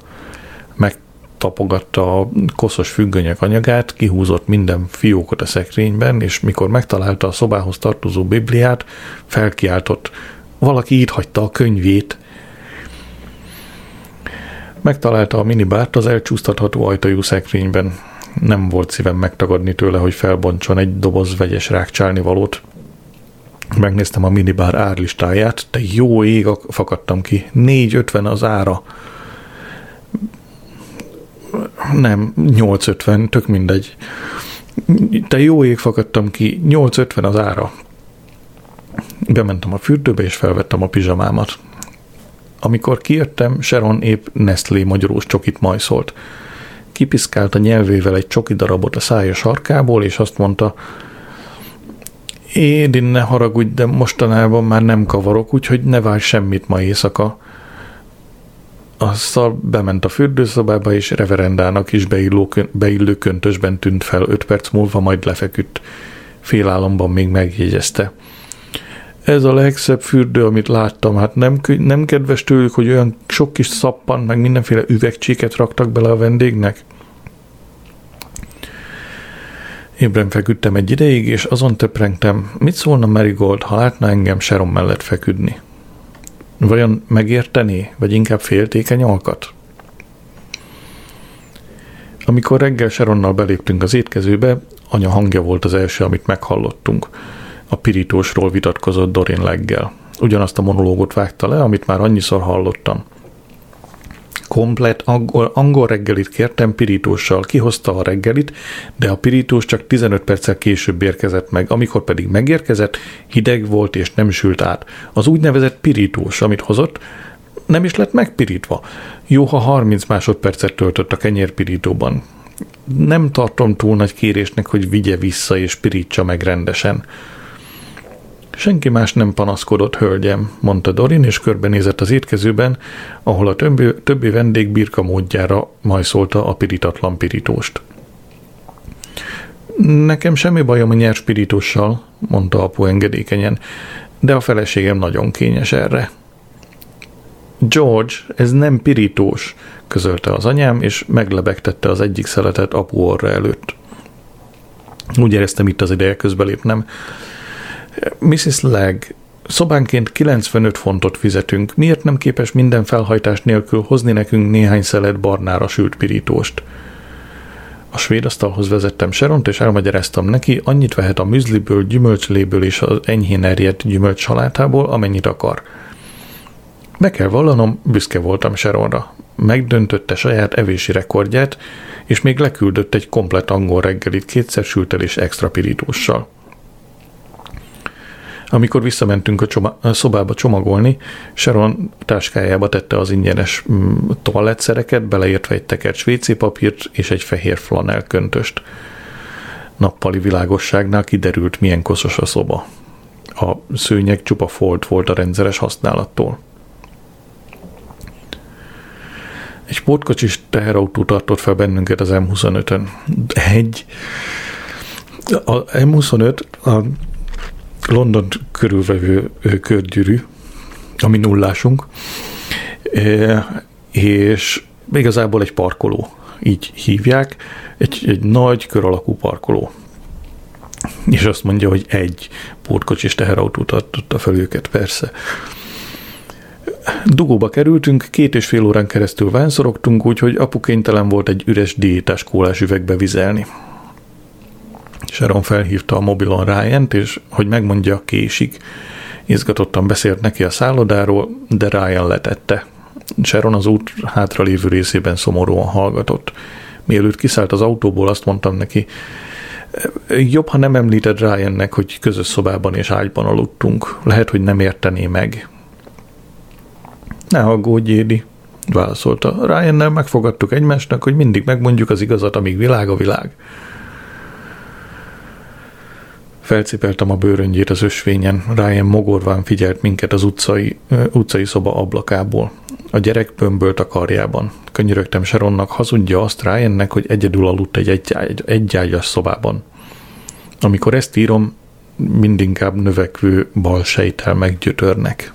Megtapogatta a koszos függönyek anyagát, kihúzott minden fiókot a szekrényben, és mikor megtalálta a szobához tartozó bibliát, felkiáltott, valaki itt hagyta a könyvét – Megtalálta a minibárt az elcsúsztatható ajtajú szekrényben. Nem volt szívem megtagadni tőle, hogy felbontson egy doboz vegyes rákcsálni valót. Megnéztem a minibár árlistáját, de jó ég, fakadtam ki. 4,50 az ára. Nem, 8,50, tök mindegy. De jó ég fakadtam ki, 8,50 az ára. Bementem a fürdőbe, és felvettem a pizsamámat. Amikor kijöttem, Sharon épp Nestlé magyarós csokit majszolt. Kipiszkált a nyelvével egy csoki darabot a szája sarkából, és azt mondta, Édin, ne haragudj, de mostanában már nem kavarok, úgyhogy ne várj semmit ma éjszaka. Azzal bement a fürdőszobába, és reverendának is beilló, beillő köntösben tűnt fel öt perc múlva, majd lefeküdt. Félálomban még megjegyezte – ez a legszebb fürdő, amit láttam. Hát nem, nem kedves tőlük, hogy olyan sok kis szappan, meg mindenféle üvegcséket raktak bele a vendégnek. Ébren feküdtem egy ideig, és azon töprengtem, mit szólna Marigold, ha látna engem Sharon mellett feküdni. Vajon megérteni, vagy inkább féltékeny alkat? Amikor reggel Sharonnal beléptünk az étkezőbe, anya hangja volt az első, amit meghallottunk. A pirítósról vitatkozott Dorin leggel. Ugyanazt a monológot vágta le, amit már annyiszor hallottam – komplet angol, angol reggelit kértem pirítóssal, kihozta a reggelit, de a pirítós csak 15 perccel később érkezett meg, amikor pedig megérkezett, hideg volt és nem sült át. Az úgynevezett pirítós, amit hozott, nem is lett megpirítva. Jó, ha 30 másodpercet töltött a kenyérpirítóban. Nem tartom túl nagy kérésnek, hogy vigye vissza és pirítsa meg rendesen. Senki más nem panaszkodott, hölgyem, mondta Dorin, és körbenézett az étkezőben, ahol a többi, többi vendég birka módjára majszolta a pirítatlan pirítóst. Nekem semmi bajom a nyers pirítóssal, mondta apu engedékenyen, de a feleségem nagyon kényes erre. George, ez nem pirítós, közölte az anyám, és meglebegtette az egyik szeletet apu orra előtt. Úgy éreztem itt az ideje közbelépnem. Mrs. Leg, szobánként 95 fontot fizetünk, miért nem képes minden felhajtás nélkül hozni nekünk néhány szelet barnára sült pirítóst? A svéd asztalhoz vezettem Seront, és elmagyaráztam neki, annyit vehet a műzliből, gyümölcsléből és az enyhén erjedt gyümölcsalátából, amennyit akar. Be kell vallanom, büszke voltam Seronra. Megdöntötte saját evési rekordját, és még leküldött egy komplet angol reggelit kétszer sült el és extra pirítóssal. Amikor visszamentünk a, csoma- a szobába csomagolni, Sharon táskájába tette az ingyenes mm, toalettszereket, beleértve egy tekert WC papírt és egy fehér flanel köntöst. Nappali világosságnál kiderült, milyen koszos a szoba. A szőnyeg csupa folt volt a rendszeres használattól. Egy pótkocsis teherautó tartott fel bennünket az M25-ön. Egy. A M25 a London körülvevő körgyűrű, ami nullásunk, és igazából egy parkoló, így hívják, egy, egy nagy kör alakú parkoló. És azt mondja, hogy egy pótkocsis teherautó tartotta fel őket, persze. Dugóba kerültünk, két és fél órán keresztül vánszorogtunk, úgyhogy apu kénytelen volt egy üres diétás kólás üvegbe vizelni. Sharon felhívta a mobilon ryan és hogy megmondja, késik. Izgatottan beszélt neki a szállodáról, de Ryan letette. Sharon az út hátralévő részében szomorúan hallgatott. Mielőtt kiszállt az autóból, azt mondtam neki, jobb, ha nem említed Ryannek, hogy közös szobában és ágyban aludtunk. Lehet, hogy nem értené meg. Ne aggódj, Édi, válaszolta. Ryannel megfogadtuk egymásnak, hogy mindig megmondjuk az igazat, amíg világ a világ. Felcipeltem a bőröngyét az ösvényen, Ryan mogorván figyelt minket az utcai, utcai szoba ablakából. A gyerek bömbölt a karjában. Könyörögtem Sharonnak, hazudja azt Ryannek, hogy egyedül aludt egy egy, egyágyas szobában. Amikor ezt írom, mindinkább növekvő bal sejtel meggyötörnek.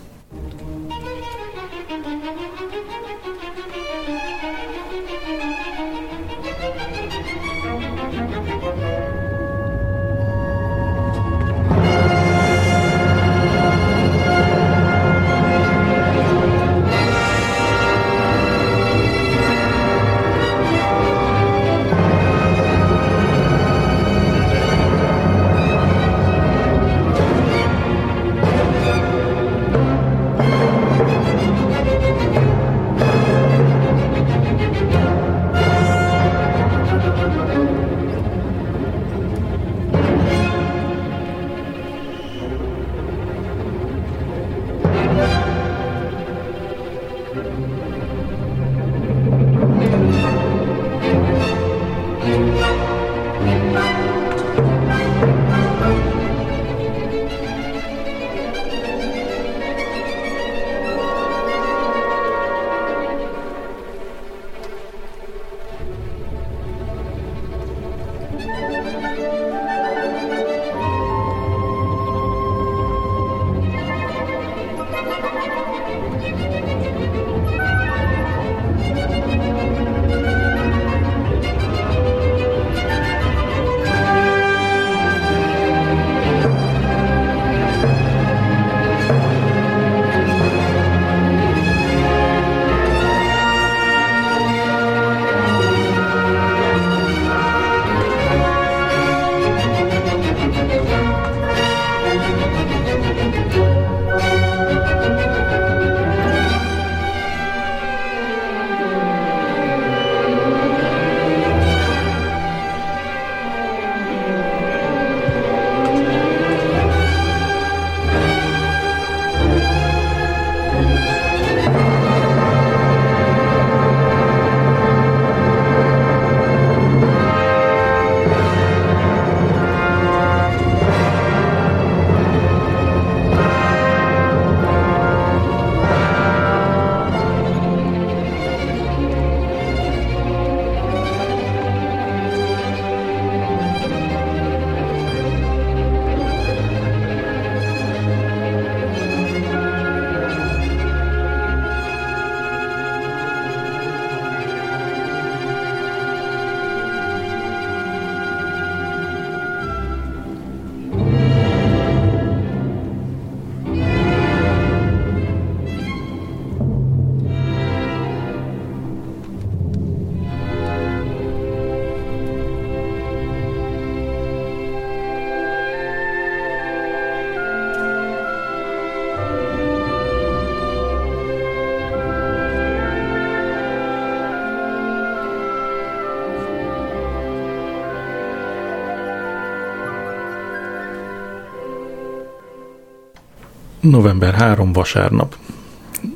November 3 vasárnap.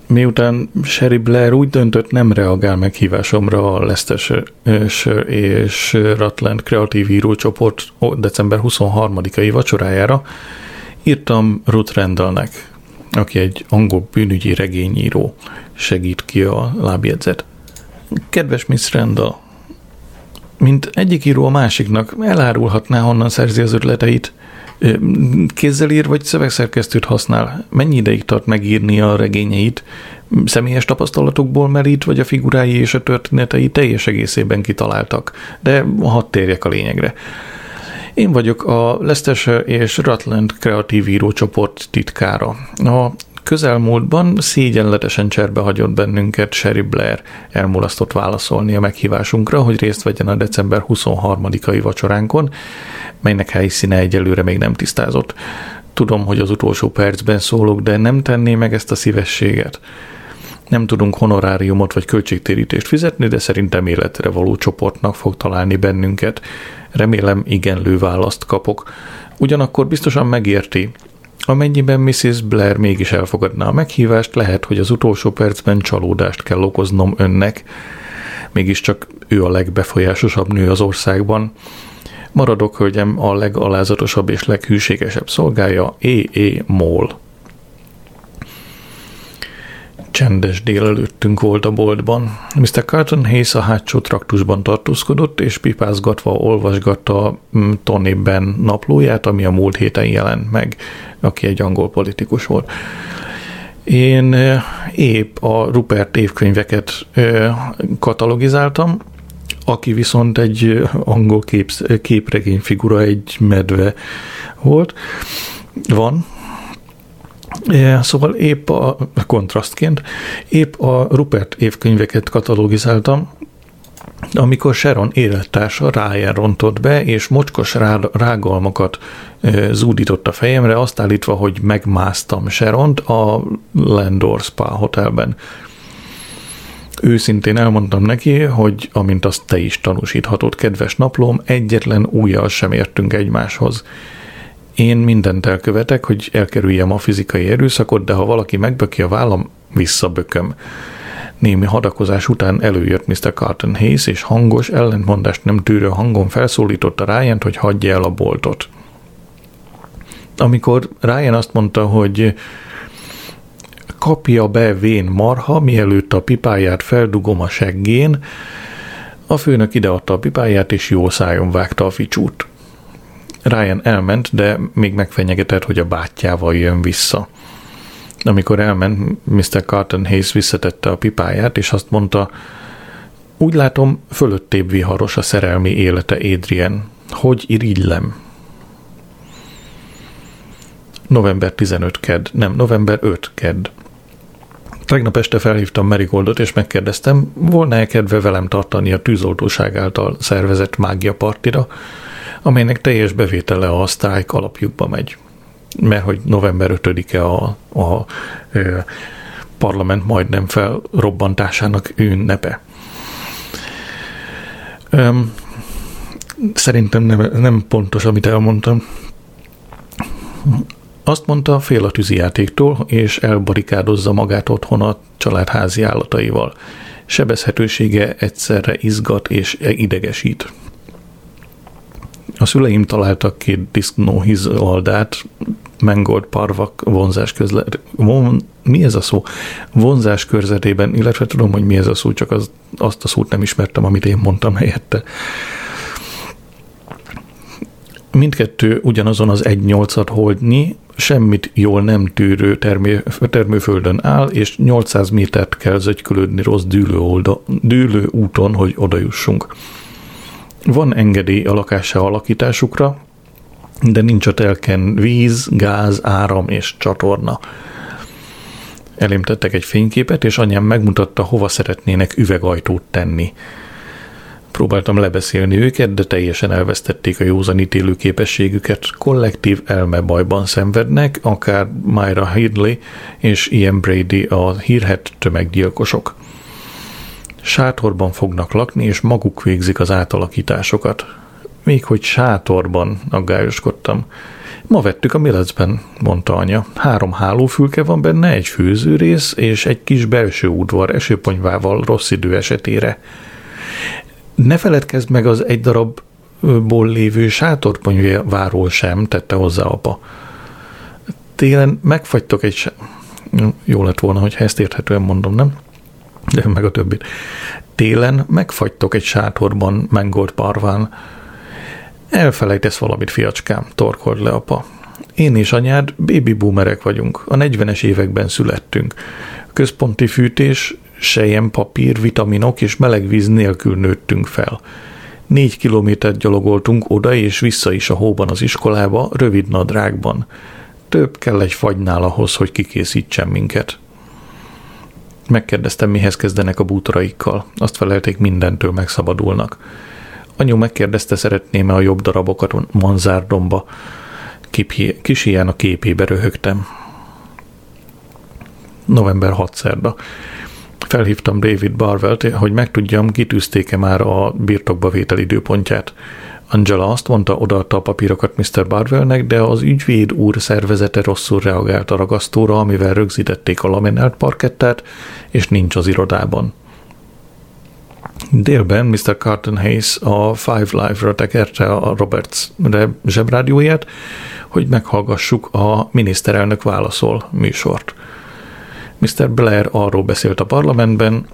Miután Sherry Blair úgy döntött, nem reagál meghívásomra a Leicester és Rutland kreatív írócsoport december 23-ai vacsorájára, írtam Ruth Randallnek, aki egy angol bűnügyi regényíró, segít ki a lábjegyzet. Kedves Miss Randall, mint egyik író a másiknak elárulhatná, honnan szerzi az ötleteit, kézzel ír vagy szövegszerkesztőt használ? Mennyi ideig tart megírni a regényeit? Személyes tapasztalatokból merít, vagy a figurái és a történetei teljes egészében kitaláltak? De hadd térjek a lényegre. Én vagyok a Leicestershire és Rutland kreatív írócsoport titkára. A közelmúltban szégyenletesen cserbe hagyott bennünket Sherry Blair, elmulasztott válaszolni a meghívásunkra, hogy részt vegyen a december 23-ai vacsoránkon, melynek helyszíne egyelőre még nem tisztázott. Tudom, hogy az utolsó percben szólok, de nem tenné meg ezt a szívességet. Nem tudunk honoráriumot vagy költségtérítést fizetni, de szerintem életre való csoportnak fog találni bennünket. Remélem igenlő választ kapok. Ugyanakkor biztosan megérti, Amennyiben Mrs. Blair mégis elfogadná a meghívást, lehet, hogy az utolsó percben csalódást kell okoznom önnek. Mégiscsak ő a legbefolyásosabb nő az országban. Maradok, hölgyem, a legalázatosabb és leghűségesebb szolgája, E.E. Moll. Csendes délelőttünk volt a boltban. Mr. Carton Hayes a hátsó traktusban tartózkodott, és pipázgatva olvasgatta mm, Tony Ben naplóját, ami a múlt héten jelent meg, aki egy angol politikus volt. Én épp a Rupert évkönyveket katalogizáltam, aki viszont egy angol kép, képregény figura, egy medve volt, van, Szóval épp a kontrasztként, épp a Rupert évkönyveket katalogizáltam, amikor Sharon élettársa Ryan rontott be, és mocskos rá, rágalmakat e, zúdított a fejemre, azt állítva, hogy megmásztam Sharont a Landor Spa hotelben. Őszintén elmondtam neki, hogy amint azt te is tanúsíthatod, kedves naplóm, egyetlen újjal sem értünk egymáshoz. Én mindent elkövetek, hogy elkerüljem a fizikai erőszakot, de ha valaki megböki a vállam, visszabököm. Némi hadakozás után előjött Mr. Carton Hayes, és hangos, ellentmondást nem tűrő hangon felszólította Ryan, hogy hagyja el a boltot. Amikor Ryan azt mondta, hogy kapja be vén marha, mielőtt a pipáját feldugom a seggén, a főnök ideadta a pipáját, és jó szájon vágta a ficsút. Ryan elment, de még megfenyegetett, hogy a bátyjával jön vissza. Amikor elment, Mr. Carton Hayes visszatette a pipáját, és azt mondta, úgy látom, fölöttébb viharos a szerelmi élete Adrian. Hogy irigylem? November 15 kedd, nem, november 5 kedd. Tegnap este felhívtam Marigoldot, és megkérdeztem, volna-e kedve velem tartani a tűzoltóság által szervezett mágia partira, amelynek teljes bevétele a sztrájk alapjukba megy. Mert hogy november 5-e a, a, a parlament majdnem felrobbantásának ünnepe. Öm, szerintem nem, nem pontos, amit elmondtam. Azt mondta, fél a tűzijátéktól, és elbarikádozza magát otthon a család házi állataival. Sebezhetősége egyszerre izgat és idegesít. A szüleim találtak két disznóhiz oldát, mengold parvak vonzás közlet, von, mi ez a szó? Vonzás körzetében, illetve tudom, hogy mi ez a szó, csak az, azt a szót nem ismertem, amit én mondtam helyette. Mindkettő ugyanazon az egy nyolcat holdnyi, semmit jól nem tűrő termő, termőföldön áll, és 800 métert kell zögykülődni rossz dűlő, olda, dűlő úton, hogy odajussunk. Van engedély a lakása alakításukra, de nincs a telken víz, gáz, áram és csatorna. Elém tettek egy fényképet, és anyám megmutatta, hova szeretnének üvegajtót tenni. Próbáltam lebeszélni őket, de teljesen elvesztették a józanítélő képességüket. Kollektív elmebajban szenvednek, akár Myra Hidley és Ian Brady a hírhet tömeggyilkosok. Sátorban fognak lakni, és maguk végzik az átalakításokat. Még hogy sátorban, aggályoskodtam. Ma vettük a Millecben, mondta anya. Három hálófülke van benne, egy főzőrész és egy kis belső udvar esőponyvával rossz idő esetére. Ne feledkezz meg az egy darabból lévő sátorponyváról sem, tette hozzá apa. Télen megfagytok egy... Jó lett volna, hogyha ezt érthetően mondom, nem? Meg a többit. Télen megfagytok egy sátorban mengolt parván. Elfelejtesz valamit, fiacskám, torkolt le apa. Én és anyád baby boomerek vagyunk. A 40-es években születtünk. Központi fűtés, sejem papír, vitaminok és meleg víz nélkül nőttünk fel. Négy kilométert gyalogoltunk oda és vissza is a hóban az iskolába, rövid nadrágban. Több kell egy fagynál ahhoz, hogy kikészítsen minket. Megkérdeztem, mihez kezdenek a bútoraikkal. Azt felelték, mindentől megszabadulnak. Anyu megkérdezte, szeretném-e a jobb darabokat Manzárdomba. Kis hián a képébe röhögtem. November 6 szerda. Felhívtam David Barwell-t, hogy megtudjam, kitűzték-e már a birtokba vétel időpontját. Angela azt mondta, odaadta a papírokat Mr. Barwellnek, de az ügyvéd úr szervezete rosszul reagált a ragasztóra, amivel rögzítették a laminált parkettát, és nincs az irodában. Délben Mr. Carton Hayes a Five Live-ra tekerte a Roberts zsebrádióját, hogy meghallgassuk a miniszterelnök válaszol műsort. Mr. Blair arról beszélt a parlamentben,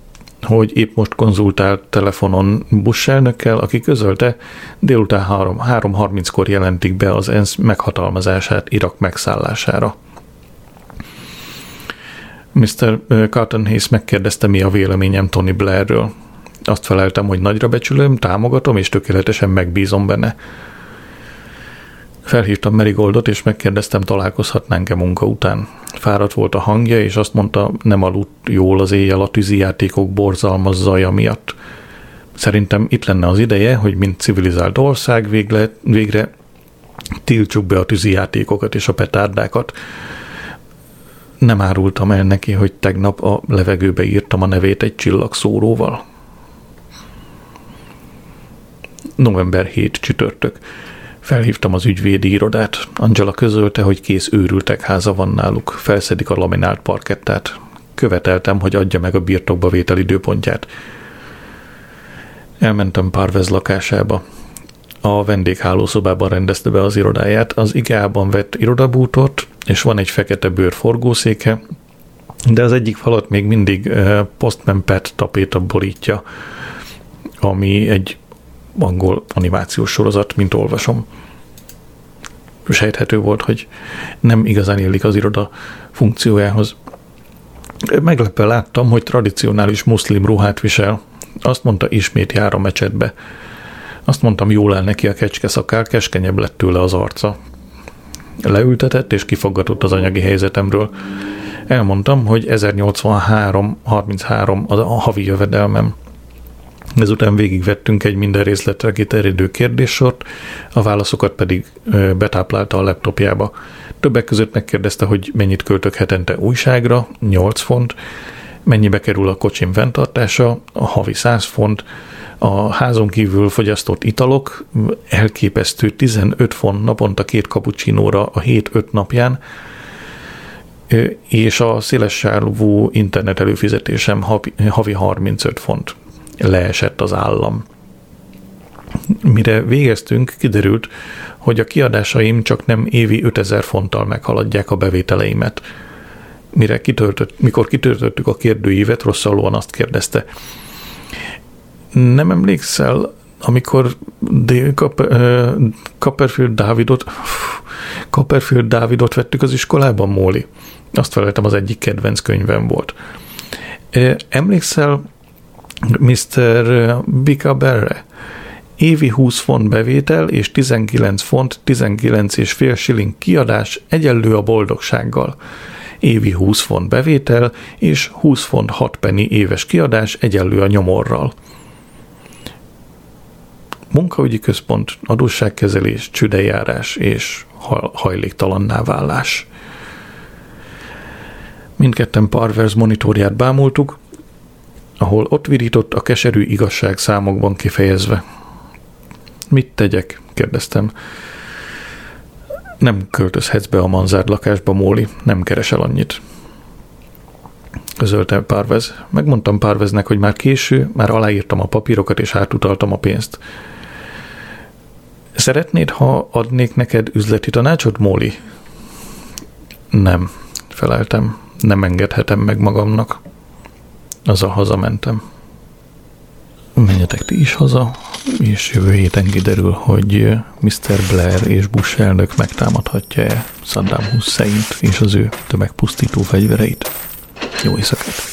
hogy épp most konzultált telefonon Bush elnökkel, aki közölte, délután 3.30-kor jelentik be az ENSZ meghatalmazását Irak megszállására. Mr. Carton Hayes megkérdezte, mi a véleményem Tony Blairről. Azt feleltem, hogy nagyra becsülöm, támogatom és tökéletesen megbízom benne. Felhívtam Marigoldot, és megkérdeztem, találkozhatnánk-e munka után. Fáradt volt a hangja, és azt mondta, nem aludt jól az éjjel a tűzijátékok borzalmas zaja miatt. Szerintem itt lenne az ideje, hogy mint civilizált ország végre, végre tiltsuk be a tűzijátékokat és a petárdákat. Nem árultam el neki, hogy tegnap a levegőbe írtam a nevét egy csillagszóróval. November 7 csütörtök. Felhívtam az ügyvédi irodát. Angela közölte, hogy kész őrültek háza van náluk. Felszedik a laminált parkettát. Követeltem, hogy adja meg a birtokba vétel időpontját. Elmentem Parvez lakásába. A vendéghálószobában rendezte be az irodáját. Az igában vett irodabútort, és van egy fekete bőr forgószéke, de az egyik falat még mindig uh, Postman Pet tapéta borítja, ami egy angol animációs sorozat, mint olvasom. Sejthető volt, hogy nem igazán élik az iroda funkciójához. Meglepve láttam, hogy tradicionális muszlim ruhát visel. Azt mondta, ismét jár a mecsetbe. Azt mondtam, jól el neki a kecske szakál, keskenyebb lett tőle az arca. Leültetett és kifaggatott az anyagi helyzetemről. Elmondtam, hogy 1083-33 az a havi jövedelmem. Ezután végigvettünk egy minden részletre kiterjedő kérdéssort, a válaszokat pedig betáplálta a laptopjába. Többek között megkérdezte, hogy mennyit költök hetente újságra, 8 font, mennyibe kerül a kocsim fenntartása, a havi 100 font, a házon kívül fogyasztott italok, elképesztő 15 font naponta két kapucsinóra a 7-5 napján, és a széles sávú internet előfizetésem havi 35 font leesett az állam. Mire végeztünk, kiderült, hogy a kiadásaim csak nem évi 5000 fonttal meghaladják a bevételeimet. Mire kitöltött, mikor kitöltöttük a kérdőívet, rosszalóan azt kérdezte. Nem emlékszel, amikor D- Copperfield Dávidot Copperfield Dávidot vettük az iskolában, Móli? Azt feleltem, az egyik kedvenc könyvem volt. Emlékszel Mr. Bicaberre. Évi 20 font bevétel és 19 font 19 és fél shilling kiadás egyenlő a boldogsággal. Évi 20 font bevétel és 20 font 6 penny éves kiadás egyenlő a nyomorral. Munkaügyi központ, adósságkezelés, csüdejárás és hajléktalanná válás. Mindketten Parvers monitorját bámultuk, ahol ott virított a keserű igazság számokban kifejezve. Mit tegyek? kérdeztem. Nem költözhetsz be a manzárd lakásba, Móli, nem keresel annyit. Közölte Párvez. Megmondtam Párveznek, hogy már késő, már aláírtam a papírokat és átutaltam a pénzt. Szeretnéd, ha adnék neked üzleti tanácsot, Móli? Nem, feleltem. Nem engedhetem meg magamnak. Az a hazamentem. Menjetek ti is haza, és jövő héten kiderül, hogy Mr. Blair és Bush elnök megtámadhatja-e Saddam hussein és az ő tömegpusztító fegyvereit. Jó éjszakát!